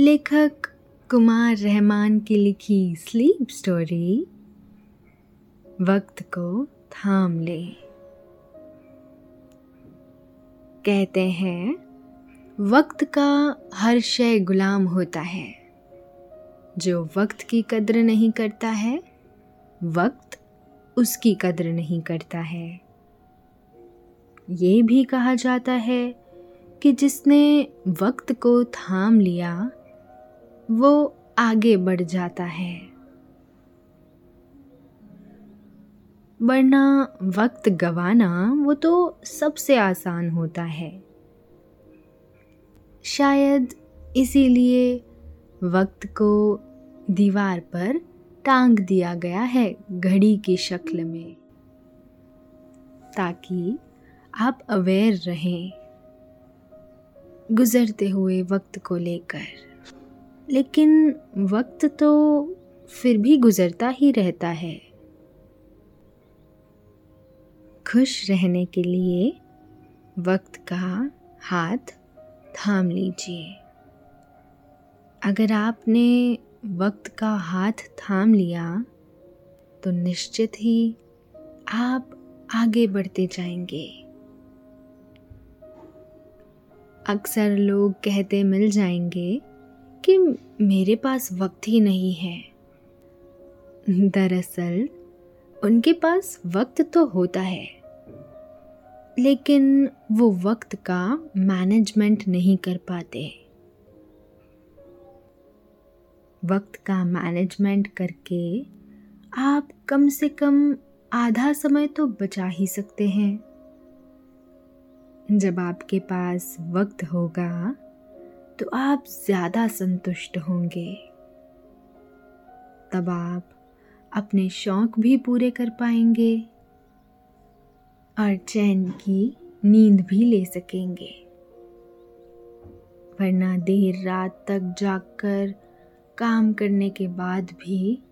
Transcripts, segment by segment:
लेखक कुमार रहमान की लिखी स्लीप स्टोरी वक्त को थाम ले। कहते हैं, वक्त का हर शय गुलाम होता है। जो वक्त की कद्र नहीं करता है, वक्त उसकी कद्र नहीं करता है। ये भी कहा जाता है कि जिसने वक्त को थाम लिया वो आगे बढ़ जाता है। वरना वक्त गवाना वो तो सबसे आसान होता है। शायद इसीलिए वक्त को दीवार पर टांग दिया गया है घड़ी की शक्ल में, ताकि आप अवेयर रहें गुजरते हुए वक्त को लेकर। लेकिन वक्त तो फिर भी गुजरता ही रहता है। खुश रहने के लिए वक्त का हाथ थाम लीजिए। अगर आपने वक्त का हाथ थाम लिया तो निश्चित ही आप आगे बढ़ते जाएँगे। अक्सर लोग कहते मिल जाएँगे कि मेरे पास वक्त ही नहीं है। दरअसल, उनके पास वक्त तो होता है, लेकिन वो वक्त का मैनेजमेंट नहीं कर पाते। वक्त का मैनेजमेंट करके आप कम से कम आधा समय तो बचा ही सकते हैं। जब आपके पास वक्त होगा तो आप ज़्यादा संतुष्ट होंगे। तब आप अपने शौक भी पूरे कर पाएँगे और चैन की नींद भी ले सकेंगे। वरना देर रात तक जागकर काम करने के बाद भी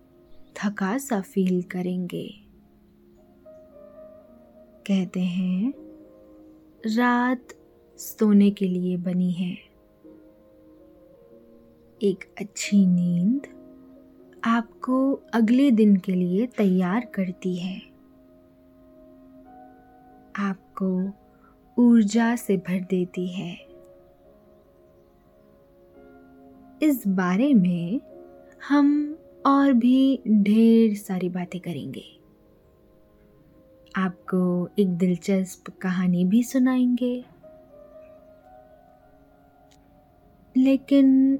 थका सा फील करेंगे। कहते हैं, रात सोने के लिए बनी है। एक अच्छी नींद आपको अगले दिन के लिए तैयार करती है। आपको ऊर्जा से भर देती है। इस बारे में हम और भी ढेर सारी बातें करेंगे। आपको एक दिलचस्प कहानी भी सुनाएँगे। लेकिन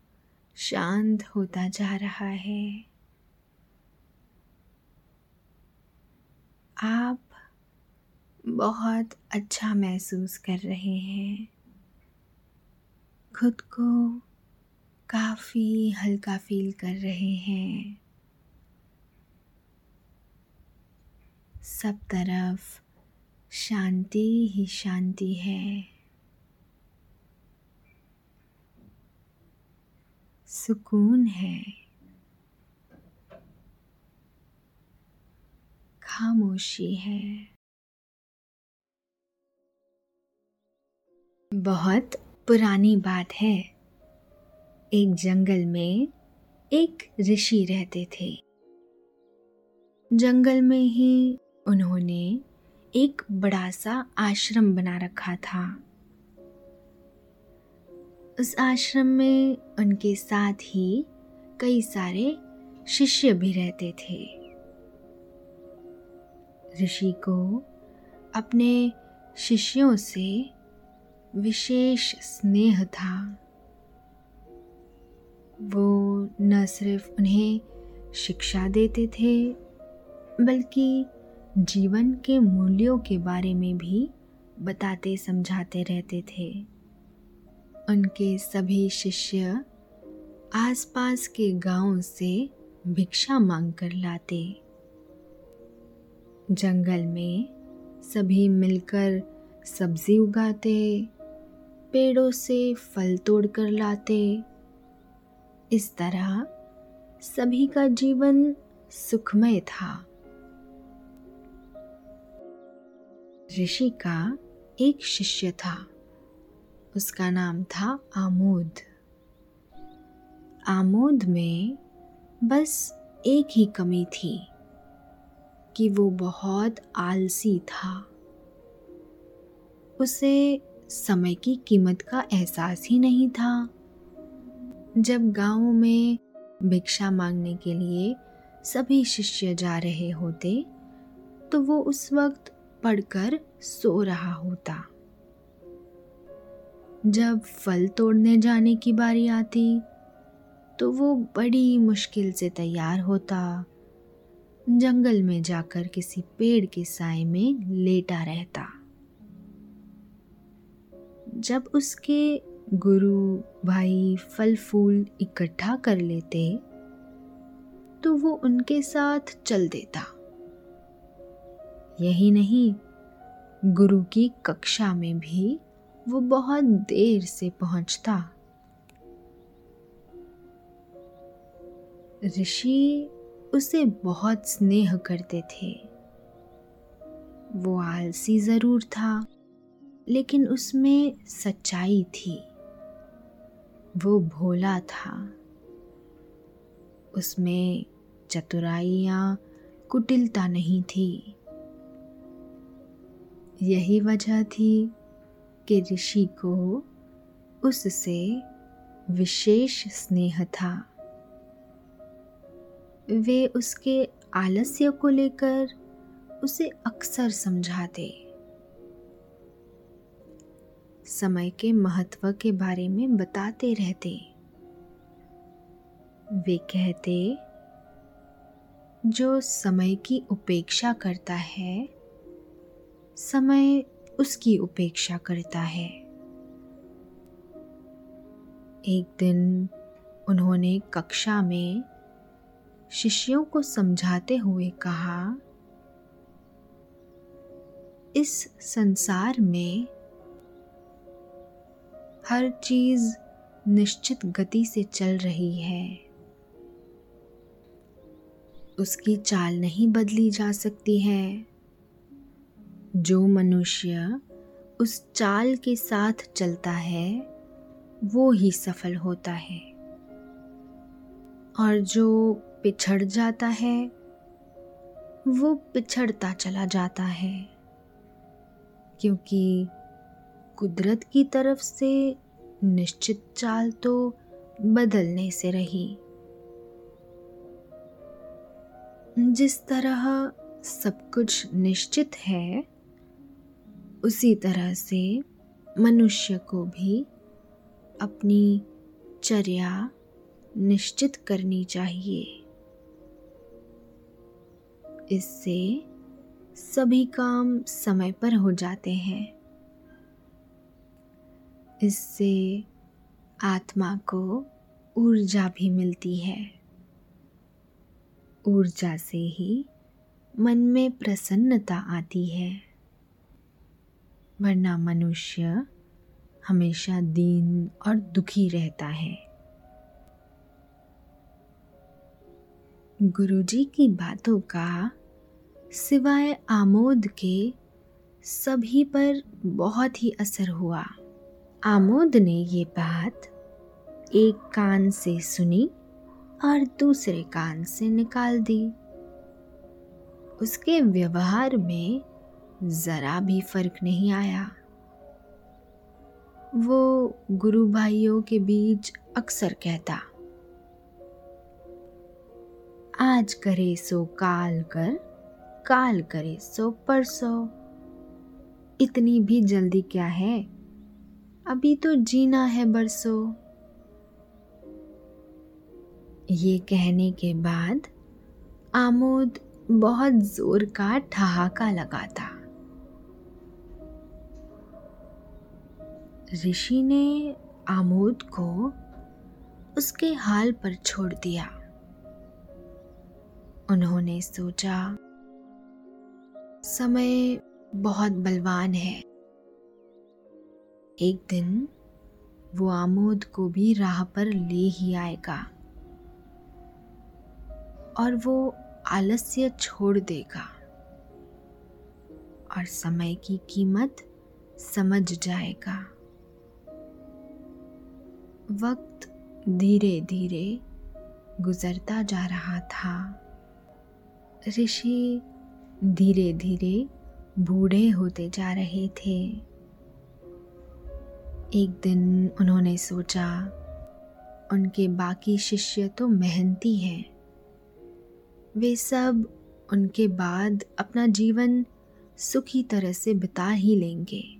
शांत होता जा रहा है। आप बहुत अच्छा महसूस कर रहे हैं। खुद को काफ़ी हल्का फील कर रहे हैं। सब तरफ़ शांति ही शांति है। सुकून है। खामोशी है। बहुत पुरानी बात है। एक जंगल में एक ऋषि रहते थे। जंगल में ही उन्होंने एक बड़ा सा आश्रम बना रखा था। उस आश्रम में उनके साथ ही कई सारे शिष्य भी रहते थे। ऋषि को अपने शिष्यों से विशेष स्नेह था। वो न सिर्फ़ उन्हें शिक्षा देते थे, बल्कि जीवन के मूल्यों के बारे में भी बताते, समझाते रहते थे। उनके सभी शिष्य आसपास के गाँव से भिक्षा मांग कर लाते। जंगल में सभी मिलकर सब्ज़ी उगाते, पेड़ों से फल तोड़ कर लाते। इस तरह सभी का जीवन सुखमय था। ऋषि का एक शिष्य था। उसका नाम था आमोद। आमोद में बस एक ही कमी थी कि वो बहुत आलसी था। उसे समय की कीमत का एहसास ही नहीं था। जब गाँव में भिक्षा मांगने के लिए सभी शिष्य जा रहे होते तो वो उस वक्त पढ़कर सो रहा होता। जब फल तोड़ने जाने की बारी आती तो वो बड़ी मुश्किल से तैयार होता। जंगल में जाकर किसी पेड़ के साय में लेटा रहता। जब उसके गुरु, भाई फल फूल इकट्ठा कर लेते तो वो उनके साथ चल देता। यही नहीं, गुरु की कक्षा में भी वो बहुत देर से पहुँचता। ऋषि उसे बहुत स्नेह करते थे। वो आलसी ज़रूर था, लेकिन उसमें सच्चाई थी। वो भोला था। उसमें चतुराई या कुटिलता नहीं थी। यही वजह थी कि ऋषि को उससे विशेष स्नेह था। वे उसके आलस्य को लेकर उसे अक्सर समझाते। समय के महत्व के बारे में बताते रहते। वे कहते, जो समय की उपेक्षा करता है, समय उसकी उपेक्षा करता है। एक दिन उन्होंने कक्षा में शिष्यों को समझाते हुए कहा, इस संसार में हर चीज़ निश्चित गति से चल रही है। उसकी चाल नहीं बदली जा सकती है। जो मनुष्य उस चाल के साथ चलता है, वो ही सफल होता है। और जो पिछड़ जाता है, वो पिछड़ता चला जाता है। क्योंकि कुदरत की तरफ़ से निश्चित चाल तो बदलने से रही। जिस तरह सब कुछ निश्चित है उसी तरह से मनुष्य को भी अपनी चर्या निश्चित करनी चाहिए। इससे सभी काम समय पर हो जाते हैं। इससे आत्मा को ऊर्जा भी मिलती है। ऊर्जा से ही मन में प्रसन्नता आती है। वरना मनुष्य हमेशा दीन और दुखी रहता है। गुरुजी की बातों का सिवाय आमोद के सभी पर बहुत ही असर हुआ। आमोद ने ये बात एक कान से सुनी और दूसरे कान से निकाल दी। उसके व्यवहार में जरा भी फ़र्क नहीं आया। वो गुरु भाइयों के बीच अक्सर कहता, आज करे सो काल कर, काल करे सो परसों। इतनी भी जल्दी क्या है? अभी तो जीना है बरसों। ये कहने के बाद आमोद बहुत ज़ोर का ठहाका लगाता। ऋषि ने आमोद को उसके हाल पर छोड़ दिया। उन्होंने सोचा, समय बहुत बलवान है। एक दिन वो आमोद को भी राह पर ले ही आएगा और वो आलस्य छोड़ देगा और समय की कीमत समझ जाएगा। वक्त धीरे धीरे गुजरता जा रहा था। ऋषि धीरे धीरे बूढ़े होते जा रहे थे। एक दिन उन्होंने सोचा, उनके बाकी शिष्य तो मेहनती हैं। वे सब उनके बाद अपना जीवन सुखी तरह से बिता ही लेंगे।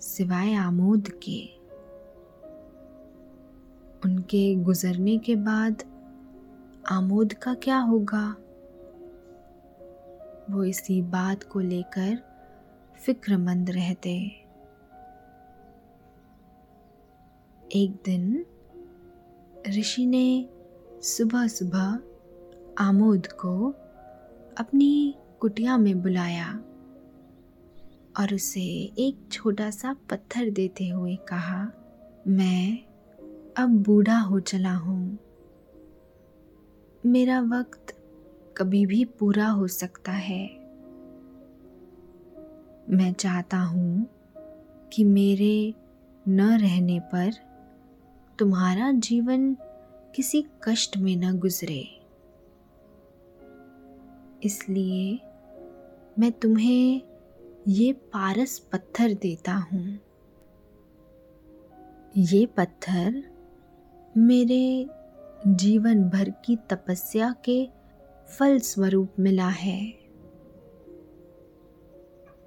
सिवाय आमोद के उनके गुजरने के बाद आमोद का क्या होगा? वो इसी बात को लेकर फिक्रमंद रहते। एक दिन ऋषि ने सुबह सुबह आमोद को अपनी कुटिया में बुलाया और उसे एक छोटा सा पत्थर देते हुए कहा, मैं अब बूढ़ा हो चला हूँ। मेरा वक्त कभी भी पूरा हो सकता है। मैं चाहता हूँ कि मेरे न रहने पर तुम्हारा जीवन किसी कष्ट में न गुजरे। इसलिए मैं तुम्हें ये पारस पत्थर देता हूँ। ये पत्थर मेरे जीवन भर की तपस्या के फल स्वरूप मिला है।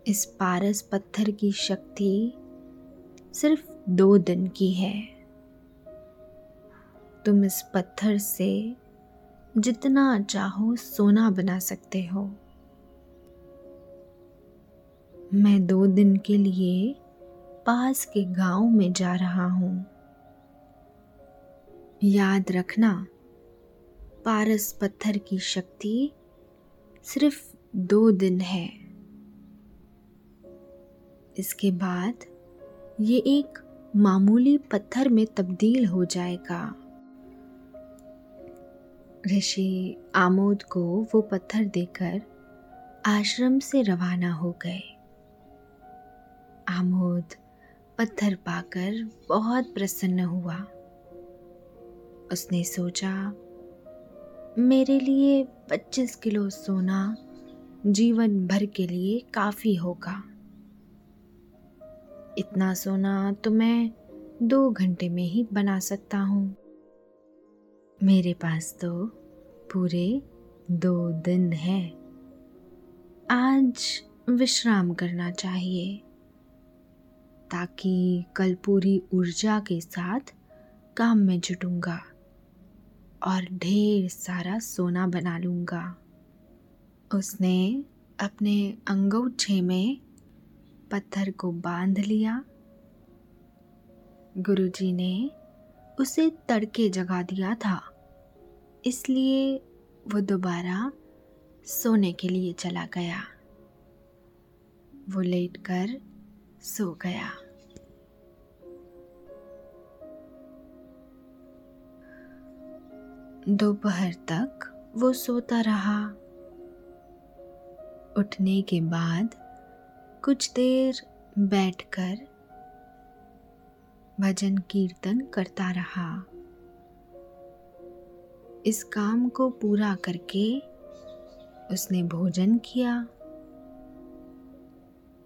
इस पारस पत्थर की शक्ति सिर्फ़ दो दिन की है। तुम इस पत्थर से जितना चाहो सोना बना सकते हो। मैं दो दिन के लिए पास के गाँव में जा रहा हूँ। याद रखना, पारस पत्थर की शक्ति सिर्फ़ दो दिन है। इसके बाद ये एक मामूली पत्थर में तब्दील हो जाएगा। ऋषि आमोद को वो पत्थर देकर आश्रम से रवाना हो गए। आमोद पत्थर पाकर बहुत प्रसन्न हुआ। उसने सोचा, मेरे लिए 25 किलो सोना जीवन भर के लिए काफ़ी होगा। इतना सोना तो मैं दो घंटे में ही बना सकता हूँ। मेरे पास तो पूरे दो दिन है। आज विश्राम करना चाहिए, ताकि कल पूरी ऊर्जा के साथ काम में जुटूँगा। और ढेर सारा सोना बना लूँगा। उसने अपने अंगूठे में पत्थर को बाँध लिया। गुरुजी ने उसे तड़के जगा दिया था, इसलिए वो दोबारा सोने के लिए चला गया। वो लेट कर सो गया। दोपहर तक वो सोता रहा। उठने के बाद कुछ देर बैठकर भजन कीर्तन करता रहा। इस काम को पूरा करके उसने भोजन किया।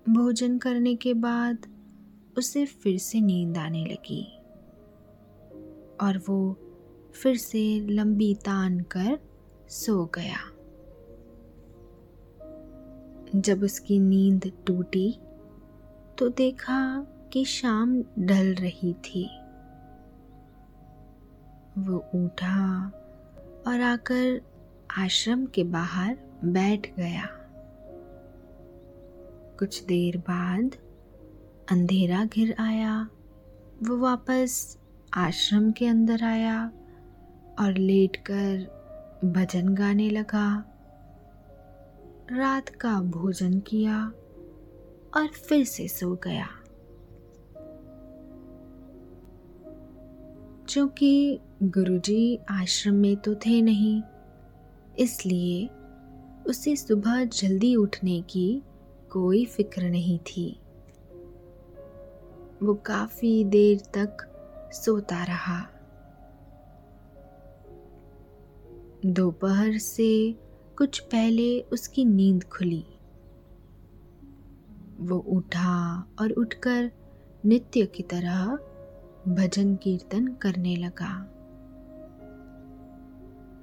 भोजन करने के बाद उसे फिर से नींद आने लगी और वो फिर से लंबी तान कर सो गया। जब उसकी नींद टूटी तो देखा कि शाम ढल रही थी। वो उठा और आकर आश्रम के बाहर बैठ गया। कुछ देर बाद अंधेरा घिर आया। वो वापस आश्रम के अंदर आया। और लेटकर भजन गाने लगा। रात का भोजन किया और फिर से सो गया। चूँकि गुरुजी आश्रम में तो थे नहीं, इसलिए उसे सुबह जल्दी उठने की कोई फ़िक्र नहीं थी। वो काफ़ी देर तक सोता रहा। दोपहर से कुछ पहले उसकी नींद खुली। वो उठा और उठकर नित्य की तरह भजन कीर्तन करने लगा।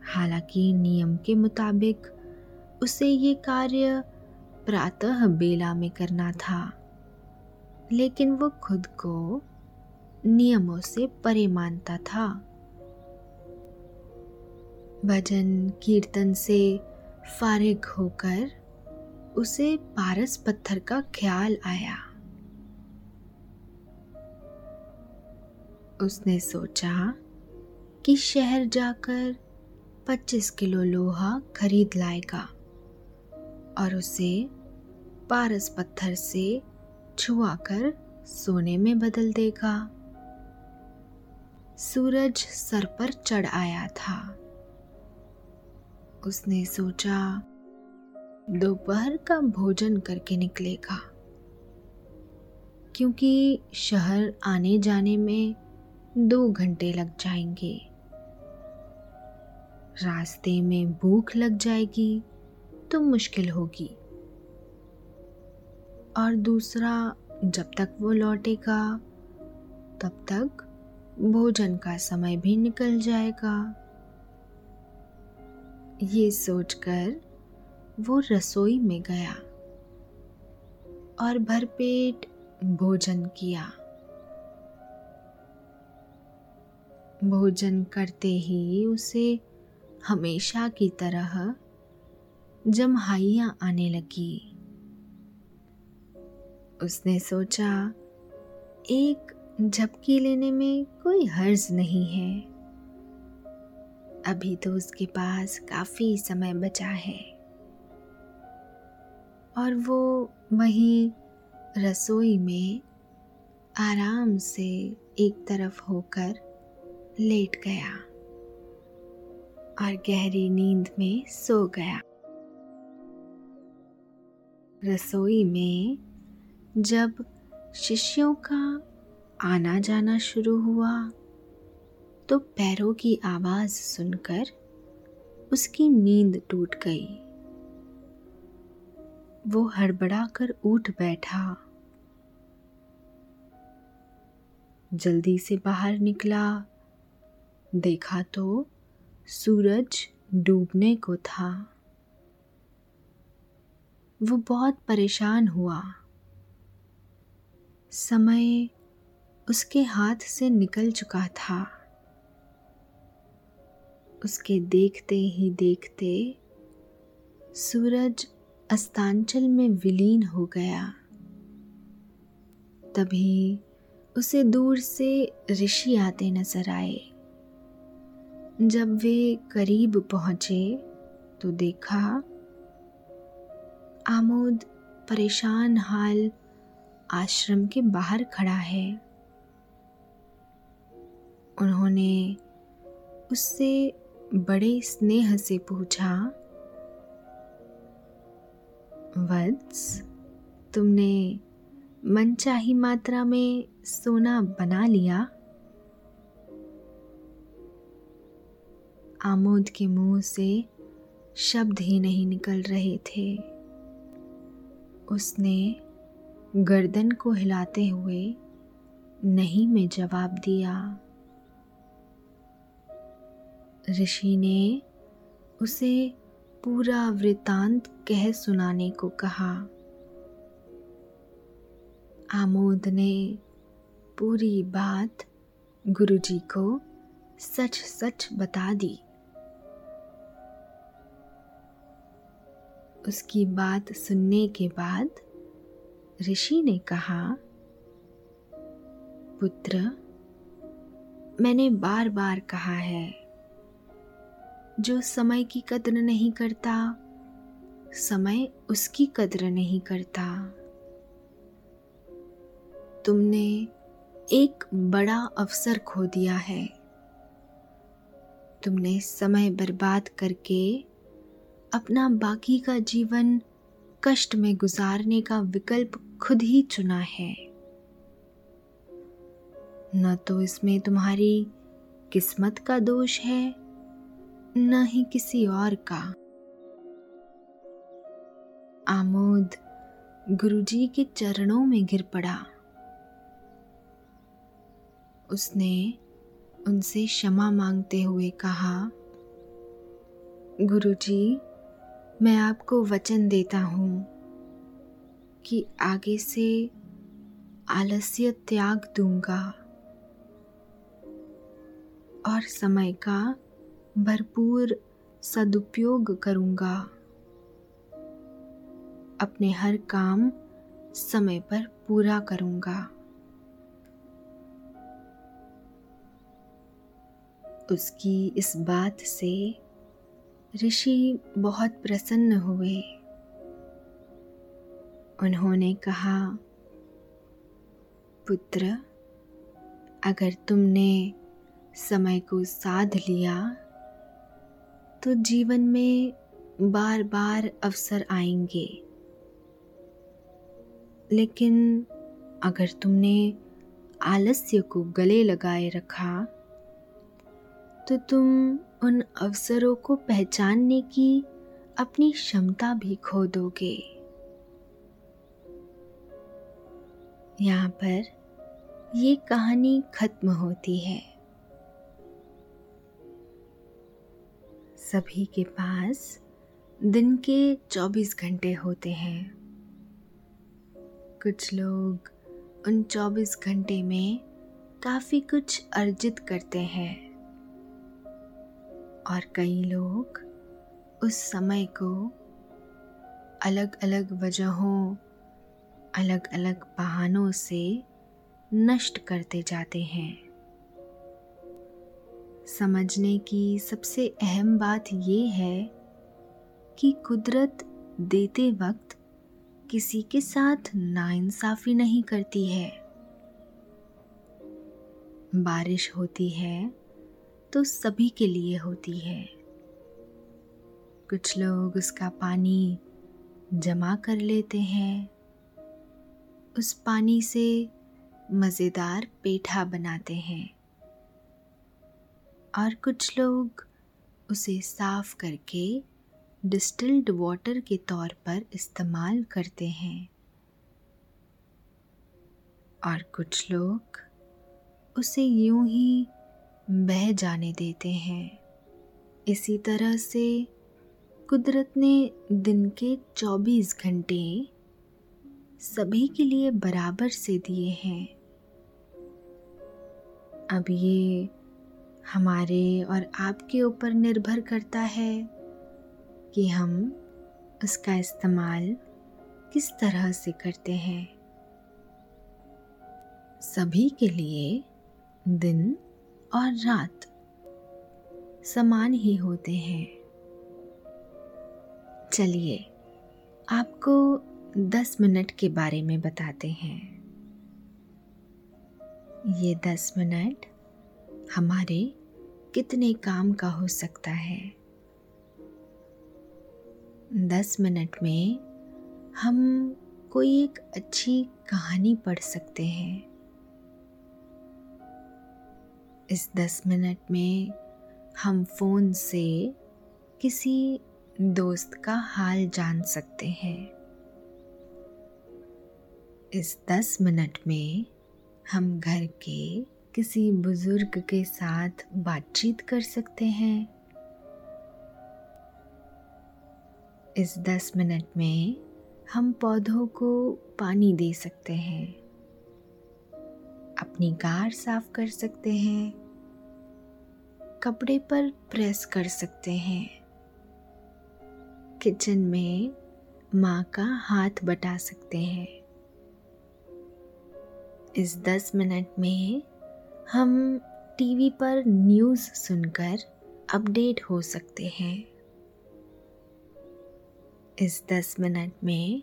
हालाँकि नियम के मुताबिक उसे ये कार्य प्रातः बेला में करना था, लेकिन वो खुद को नियमों से परे मानता था। भजन कीर्तन से फारिग होकर उसे पारस पत्थर का ख्याल आया। उसने सोचा कि शहर जाकर 25 किलो लोहा खरीद लाएगा और उसे पारस पत्थर से छुआ कर सोने में बदल देगा। सूरज सर पर चढ़ आया था। उसने सोचा, दोपहर का भोजन करके निकलेगा। क्योंकि शहर आने जाने में दो घंटे लग जाएँगे। रास्ते में भूख लग जाएगी तो मुश्किल होगी। और दूसरा, जब तक वो लौटेगा, तब तक भोजन का समय भी निकल जाएगा। ये सोचकर वो रसोई में गया और भरपेट भोजन किया। भोजन करते ही उसे हमेशा की तरह जमहाइयाँ आने लगी। उसने सोचा, एक झपकी लेने में कोई हर्ज नहीं है। अभी तो उसके पास काफ़ी समय बचा है। और वो वहीं रसोई में आराम से एक तरफ़ होकर लेट गया और गहरी नींद में सो गया। रसोई में जब शिष्यों का आना जाना शुरू हुआ तो पैरों की आवाज़ सुनकर उसकी नींद टूट गई। वो हड़बड़ा कर उठ बैठा। जल्दी से बाहर निकला। देखा तो सूरज डूबने को था। वो बहुत परेशान हुआ। समय उसके हाथ से निकल चुका था। उसके देखते ही देखते सूरज अस्तांचल में विलीन हो गया। तभी उसे दूर से ऋषि आते नज़र आए। जब वे करीब पहुँचे तो देखा, आमोद परेशान हाल आश्रम के बाहर खड़ा है। उन्होंने उससे बड़े स्नेह से पूछा, वत्स, तुमने मनचाही मात्रा में सोना बना लिया? आमोद के मुँह से शब्द ही नहीं निकल रहे थे। उसने गर्दन को हिलाते हुए नहीं में जवाब दिया। ऋषि ने उसे पूरा वृतांत कह सुनाने को कहा। आमोद ने पूरी बात गुरुजी को सच सच बता दी। उसकी बात सुनने के बाद ऋषि ने कहा, पुत्र, मैंने बार बार कहा है जो समय की कद्र नहीं करता, समय उसकी कद्र नहीं करता। तुमने एक बड़ा अवसर खो दिया है। तुमने समय बर्बाद करके अपना बाकी का जीवन कष्ट में गुजारने का विकल्प खुद ही चुना है। न तो इसमें तुम्हारी किस्मत का दोष है न ही किसी और का। आमोद गुरुजी के चरणों में गिर पड़ा। उसने उनसे क्षमा मांगते हुए कहा, गुरुजी, मैं आपको वचन देता हूँ कि आगे से आलस्य त्याग दूँगा और समय का भरपूर सदुपयोग करूँगा। अपने हर काम समय पर पूरा करूँगा। उसकी इस बात से ऋषि बहुत प्रसन्न हुए। उन्होंने कहा, पुत्र, अगर तुमने समय को साध लिया तो जीवन में बार बार अवसर आएँगे। लेकिन अगर तुमने आलस्य को गले लगाए रखा तो तुम उन अवसरों को पहचानने की अपनी क्षमता भी खो दोगे यहाँ पर ये कहानी खत्म होती है। सभी के पास दिन के 24 घंटे होते हैं। कुछ लोग उन 24 घंटे में काफ़ी कुछ अर्जित करते हैं और कई लोग उस समय को अलग अलग वजहों अलग अलग बहानों से नष्ट करते जाते हैं। समझने की सबसे अहम बात यह है कि कुदरत देते वक्त किसी के साथ नाइंसाफ़ी नहीं करती है। बारिश होती है तो सभी के लिए होती है। कुछ लोग उसका पानी जमा कर लेते हैं। उस पानी से मज़ेदार पेठा बनाते हैं। और कुछ लोग उसे साफ़ करके डिस्टिल्ड वाटर के तौर पर इस्तेमाल करते हैं। और कुछ लोग उसे यूँ ही बह जाने देते हैं। इसी तरह से कुदरत ने दिन के 24 घंटे सभी के लिए बराबर से दिए हैं। अब ये हमारे और आपके ऊपर निर्भर करता है कि हम उसका इस्तेमाल किस तरह से करते हैं। सभी के लिए दिन और रात समान ही होते हैं। चलिए आपको दस मिनट के बारे में बताते हैं। ये दस मिनट हमारे कितने काम का हो सकता है। दस मिनट में हम कोई एक अच्छी कहानी पढ़ सकते हैं। इस दस मिनट में हम फ़ोन से किसी दोस्त का हाल जान सकते हैं। इस दस मिनट में हम घर के किसी बुज़ुर्ग के साथ बातचीत कर सकते हैं। इस दस मिनट में हम पौधों को पानी दे सकते हैं। अपनी कार साफ़ कर सकते हैं। कपड़े पर प्रेस कर सकते हैं। किचन में माँ का हाथ बटा सकते हैं। इस दस मिनट में हम टीवी पर न्यूज़ सुनकर अपडेट हो सकते हैं। इस दस मिनट में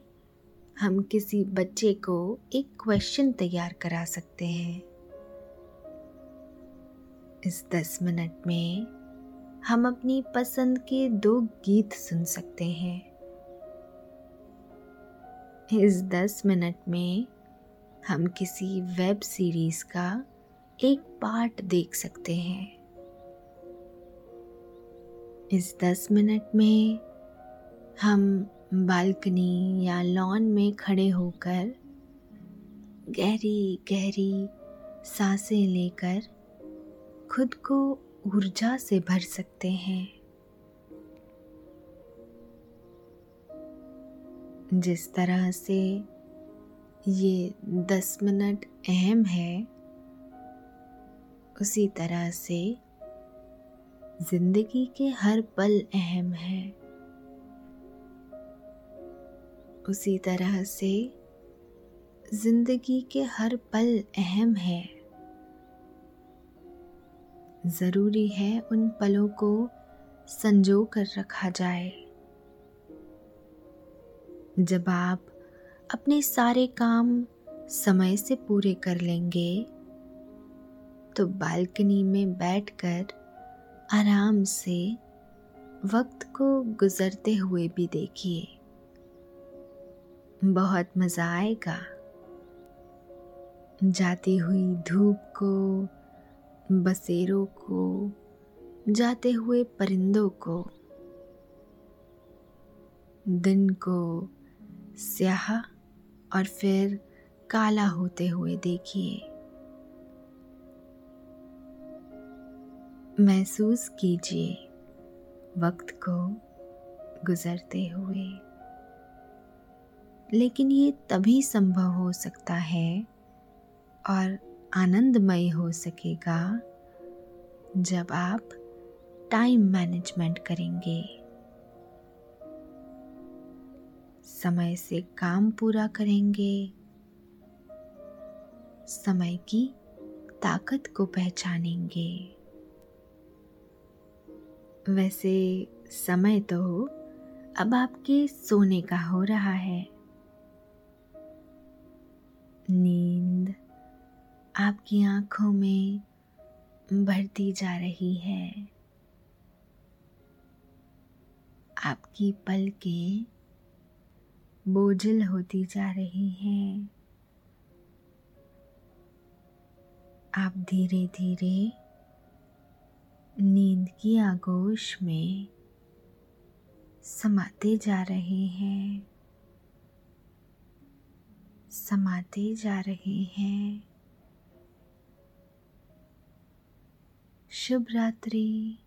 हम किसी बच्चे को एक क्वेश्चन तैयार करा सकते हैं। इस दस मिनट में हम अपनी पसंद के दो गीत सुन सकते हैं। इस दस मिनट में हम किसी वेब सीरीज़ का एक पार्ट देख सकते हैं। इस दस मिनट में हम बालकनी या लॉन में खड़े होकर गहरी गहरी साँसें लेकर खुद को ऊर्जा से भर सकते हैं। जिस तरह से ये दस मिनट अहम है उसी तरह से ज़िंदगी के हर पल अहम है। उसी तरह से ज़िंदगी के हर पल अहम है। ज़रूरी है उन पलों को संजो कर रखा जाए। जब आप अपने सारे काम समय से पूरे कर लेंगे तो बालकनी में बैठकर आराम से वक्त को गुजरते हुए भी देखिए। बहुत मज़ा आएगा। जाती हुई धूप को, बसेरों को, जाते हुए परिंदों को, दिन को स्याह और फिर काला होते हुए देखिए। महसूस कीजिए वक्त को गुजरते हुए। लेकिन ये तभी संभव हो सकता है और आनंदमय हो सकेगा जब आप टाइम मैनेजमेंट करेंगे। समय से काम पूरा करेंगे। समय की ताकत को पहचानेंगे। वैसे समय तो अब आपके सोने का हो रहा है। नींद आपकी आँखों में बढ़ती जा रही है। आपकी पलकें बोझल होती जा रही हैं। आप धीरे धीरे नींद की आगोश में समाते जा रहे हैं। समाते जा रहे हैं। शुभ रात्रि।